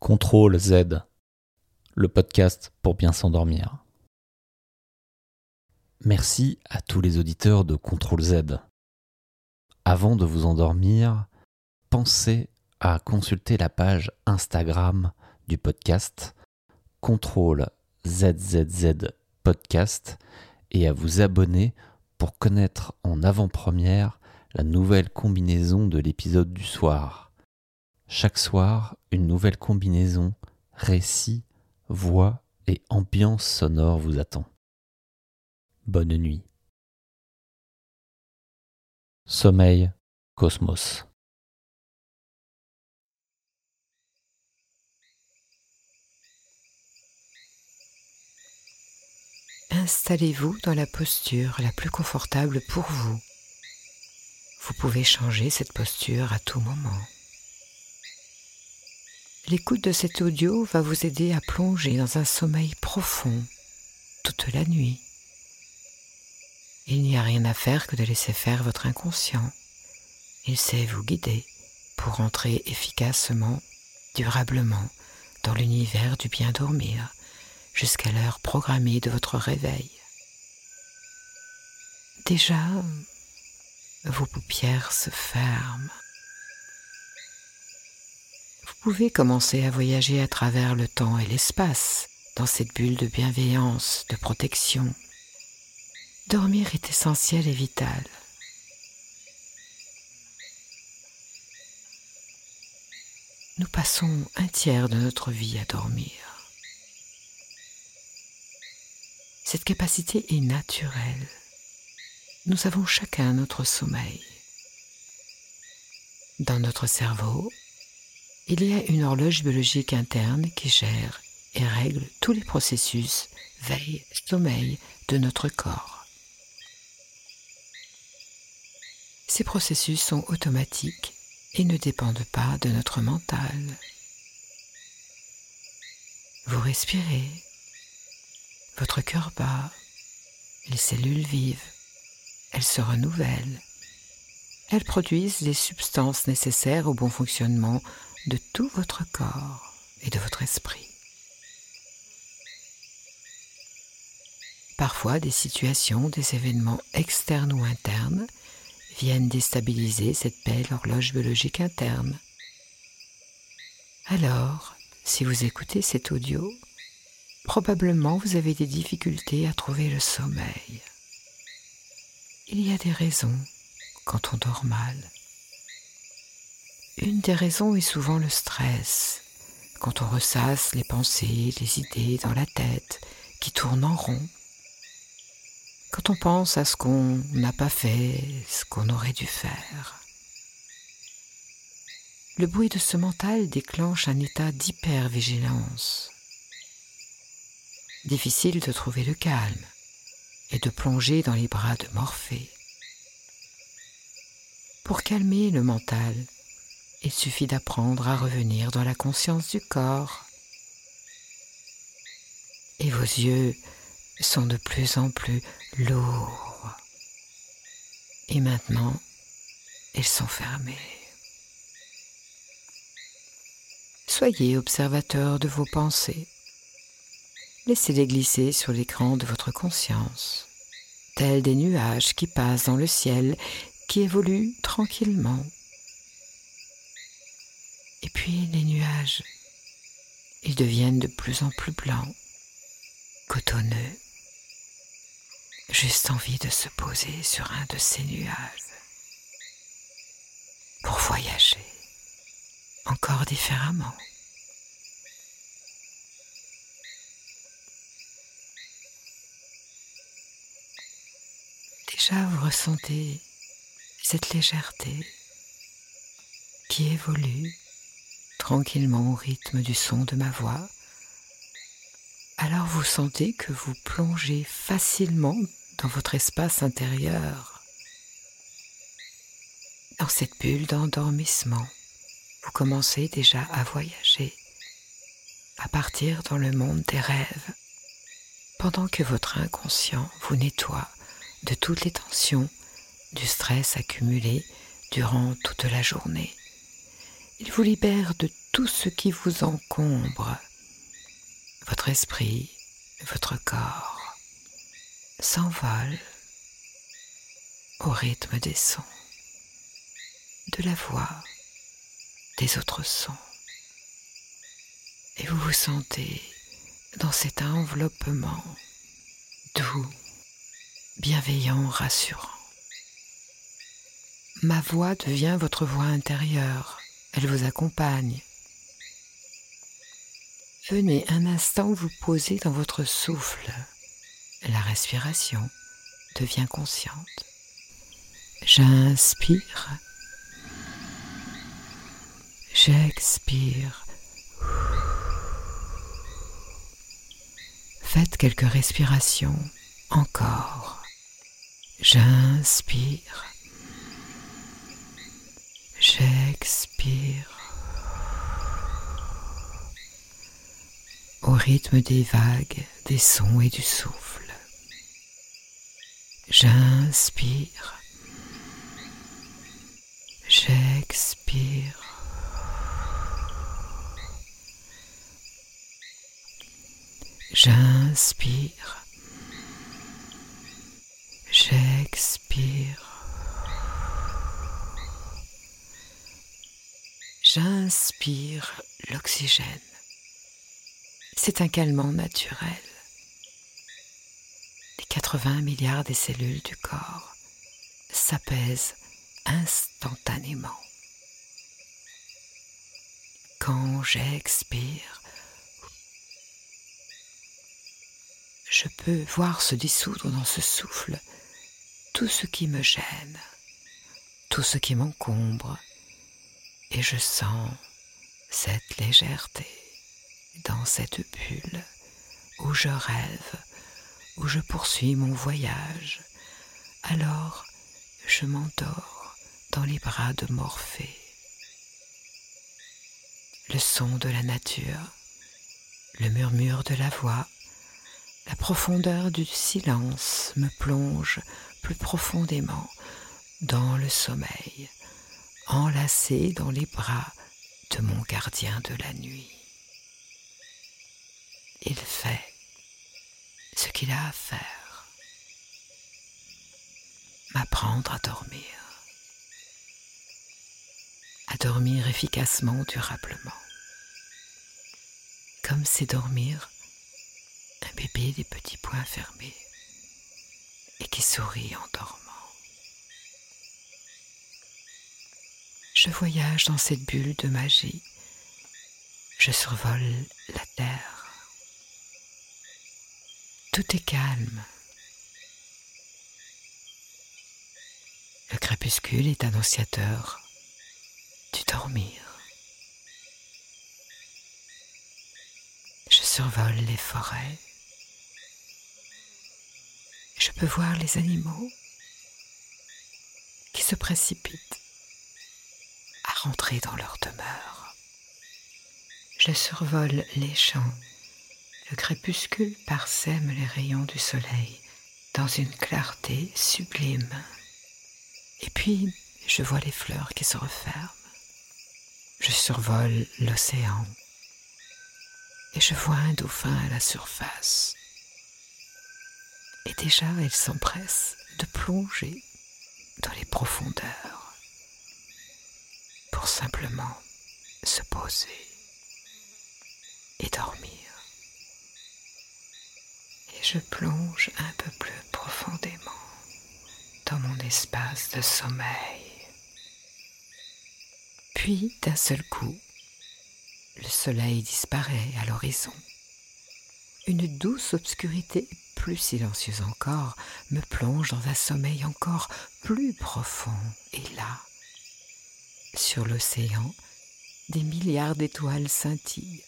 Contrôle Z, le podcast pour bien s'endormir. Merci à tous les auditeurs de Contrôle Z. Avant de vous endormir, pensez à consulter la page Instagram du podcast Contrôle ZZZ Podcast et à vous abonner pour connaître en avant-première la nouvelle combinaison de l'épisode du soir. Chaque soir, une nouvelle combinaison, récit, voix et ambiance sonore vous attend. Bonne nuit. Sommeil, Cosmos. Installez-vous dans la posture la plus confortable pour vous. Vous pouvez changer cette posture à tout moment. L'écoute de cet audio va vous aider à plonger dans un sommeil profond toute la nuit. Il n'y a rien à faire que de laisser faire votre inconscient. Il sait vous guider pour entrer efficacement, durablement dans l'univers du bien dormir jusqu'à l'heure programmée de votre réveil. Déjà, vos paupières se ferment. Vous pouvez commencer à voyager à travers le temps et l'espace dans cette bulle de bienveillance, de protection. Dormir est essentiel et vital. Nous passons un tiers de notre vie à dormir. Cette capacité est naturelle. Nous avons chacun notre sommeil. Dans notre cerveau, il y a une horloge biologique interne qui gère et règle tous les processus veille-sommeil de notre corps. Ces processus sont automatiques et ne dépendent pas de notre mental. Vous respirez, votre cœur bat, les cellules vivent, elles se renouvellent, elles produisent les substances nécessaires au bon fonctionnement de tout votre corps et de votre esprit. Parfois, des situations, des événements externes ou internes viennent déstabiliser cette belle horloge biologique interne. Alors, si vous écoutez cet audio, probablement vous avez des difficultés à trouver le sommeil. Il y a des raisons quand on dort mal. Une des raisons est souvent le stress, quand on ressasse les pensées, les idées dans la tête qui tournent en rond, quand on pense à ce qu'on n'a pas fait, ce qu'on aurait dû faire. Le bruit de ce mental déclenche un état d'hypervigilance difficile de trouver le calme et de plonger dans les bras de Morphée. Pour calmer le mental, il suffit d'apprendre à revenir dans la conscience du corps. Et vos yeux sont de plus en plus lourds. Et maintenant, ils sont fermés. Soyez observateur de vos pensées laissez-les glisser sur l'écran de votre conscience, tels des nuages qui passent dans le ciel, qui évoluent tranquillement. Et puis les nuages, ils deviennent de plus en plus blancs, cotonneux, juste envie de se poser sur un de ces nuages pour voyager encore différemment. Déjà, vous ressentez cette légèreté qui évolue tranquillement au rythme du son de ma voix. Alors vous sentez que vous plongez facilement dans votre espace intérieur, dans cette bulle d'endormissement. Vous commencez déjà à voyager, à partir dans le monde des rêves, pendant que votre inconscient vous nettoie de toutes les tensions, du stress accumulé durant toute la journée. Il vous libère de tout ce qui vous encombre, votre esprit, votre corps, s'envole au rythme des sons, de la voix, des autres sons. Et vous vous sentez dans cet enveloppement doux, bienveillant, rassurant. Ma voix devient votre voix intérieure, elle vous accompagne. Venez un instant vous poser dans votre souffle. La respiration devient consciente. J'inspire. J'expire. Faites quelques respirations encore. J'inspire. J'expire. Au rythme des vagues, des sons et du souffle. J'inspire. J'expire. J'inspire. J'expire. J'inspire l'oxygène. C'est un calmant naturel. Les 80 milliards des cellules du corps s'apaisent instantanément. Quand j'expire, je peux voir se dissoudre dans ce souffle tout ce qui me gêne, tout ce qui m'encombre, et je sens cette légèreté dans cette bulle où je rêve, où je poursuis mon voyage. Alors je m'endors dans les bras de Morphée. Le son de la nature, le murmure de la voix, la profondeur du silence me plonge plus profondément dans le sommeil, enlacé dans les bras de mon gardien de la nuit. Il fait ce qu'il a à faire, m'apprendre à dormir, à dormir efficacement, durablement, comme c'est dormir un bébé des petits poings fermés et qui sourit en dormant. Voyage dans cette bulle de magie. Je survole la terre. Tout est calme. Le crépuscule est annonciateur du dormir. Je survole les forêts. Je peux voir les animaux qui se précipitent rentrer dans leur demeure. Je survole les champs. Le crépuscule parsème les rayons du soleil dans une clarté sublime. Et puis, je vois les fleurs qui se referment. Je survole l'océan. Et je vois un dauphin à la surface. Et déjà, il s'empresse de plonger dans les profondeurs pour simplement se poser et dormir. Et je plonge un peu plus profondément dans mon espace de sommeil. Puis, d'un seul coup, le soleil disparaît à l'horizon. Une douce obscurité plus silencieuse encore, me plonge dans un sommeil encore plus profond. Et là, sur l'océan, des milliards d'étoiles scintillent.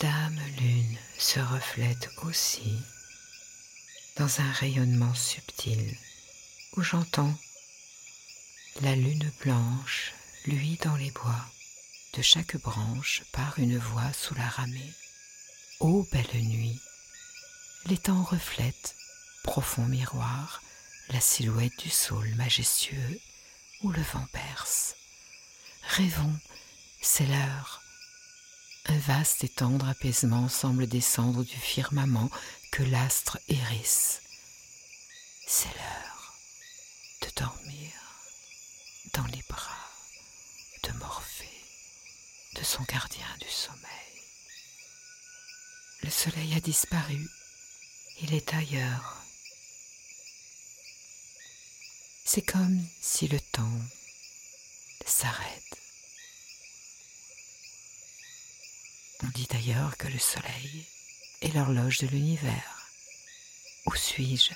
Dame Lune se reflète aussi dans un rayonnement subtil où j'entends la lune blanche, lui dans les bois, de chaque branche part une voix sous la ramée. Ô belle nuit, l'étang reflète, profond miroir, la silhouette du saule majestueux où le vent berce. Rêvons C'est l'heure. Un vaste et tendre apaisement semble descendre du firmament que l'astre hérisse. C'est l'heure de dormir dans les bras de Morphée, de son gardien du sommeil. Le soleil a disparu, il est ailleurs. C'est comme si le temps s'arrête. On dit d'ailleurs que le soleil est l'horloge de l'univers. Où suis-je?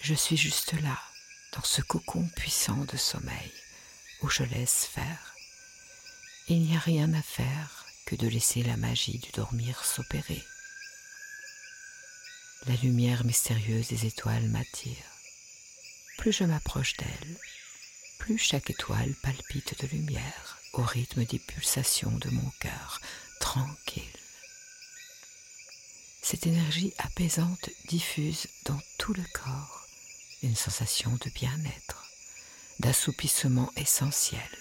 Je suis juste là, dans ce cocon puissant de sommeil, où je laisse faire. Il n'y a rien à faire que de laisser la magie du dormir s'opérer. La lumière mystérieuse des étoiles m'attire. Plus je m'approche d'elle, plus chaque étoile palpite de lumière au rythme des pulsations de mon cœur, tranquille. Cette énergie apaisante diffuse dans tout le corps une sensation de bien-être, d'assoupissement essentiel.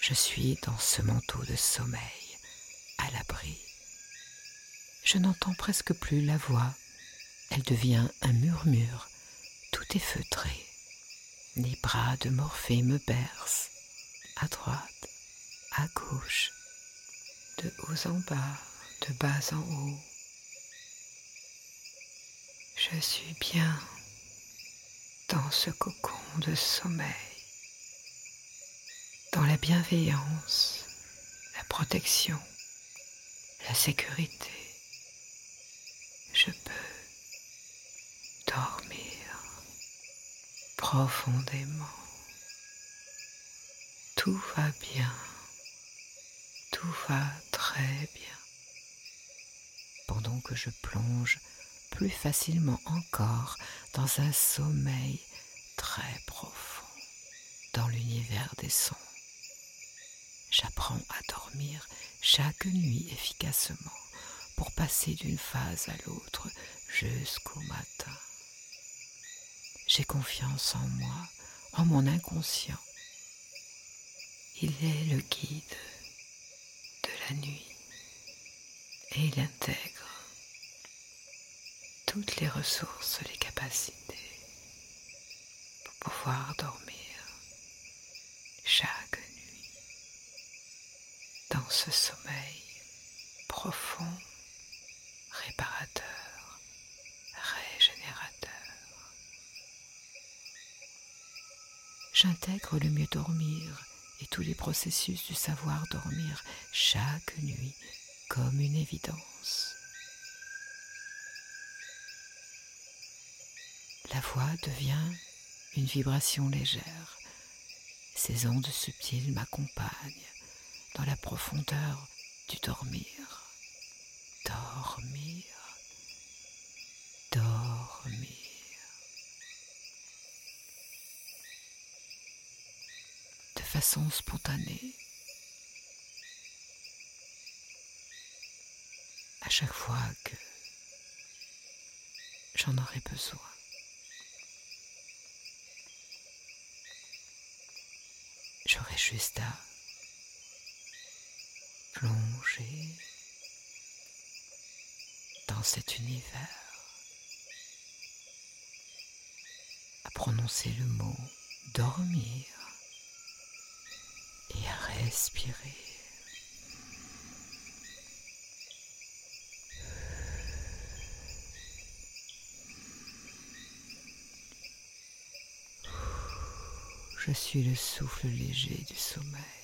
Je suis dans ce manteau de sommeil, à l'abri. Je n'entends presque plus la voix, elle devient un murmure, feutré. Les bras de Morphée me bercent, à droite, à gauche, de haut en bas, de bas en haut. Je suis bien dans ce cocon de sommeil, dans la bienveillance, la protection, la sécurité. Je peux dormir profondément. Tout va bien. Tout va très bien. Pendant que je plonge plus facilement encore dans un sommeil très profond dans l'univers des sons. J'apprends à dormir chaque nuit efficacement pour passer d'une phase à l'autre jusqu'au matin. J'ai confiance en moi, en mon inconscient. Il est le guide de la nuit et il intègre toutes les ressources, les capacités pour pouvoir dormir chaque nuit dans ce sommeil profond, réparateur, J'intègre le mieux dormir et tous les processus du savoir dormir chaque nuit comme une évidence. La voix devient une vibration légère. Ces ondes subtiles m'accompagnent dans la profondeur du dormir. Dormir. Dormir. De façon spontanée. À chaque fois que j'en aurai besoin. J'aurais juste à plonger dans cet univers, à prononcer le mot dormir Je suis le souffle léger du sommeil.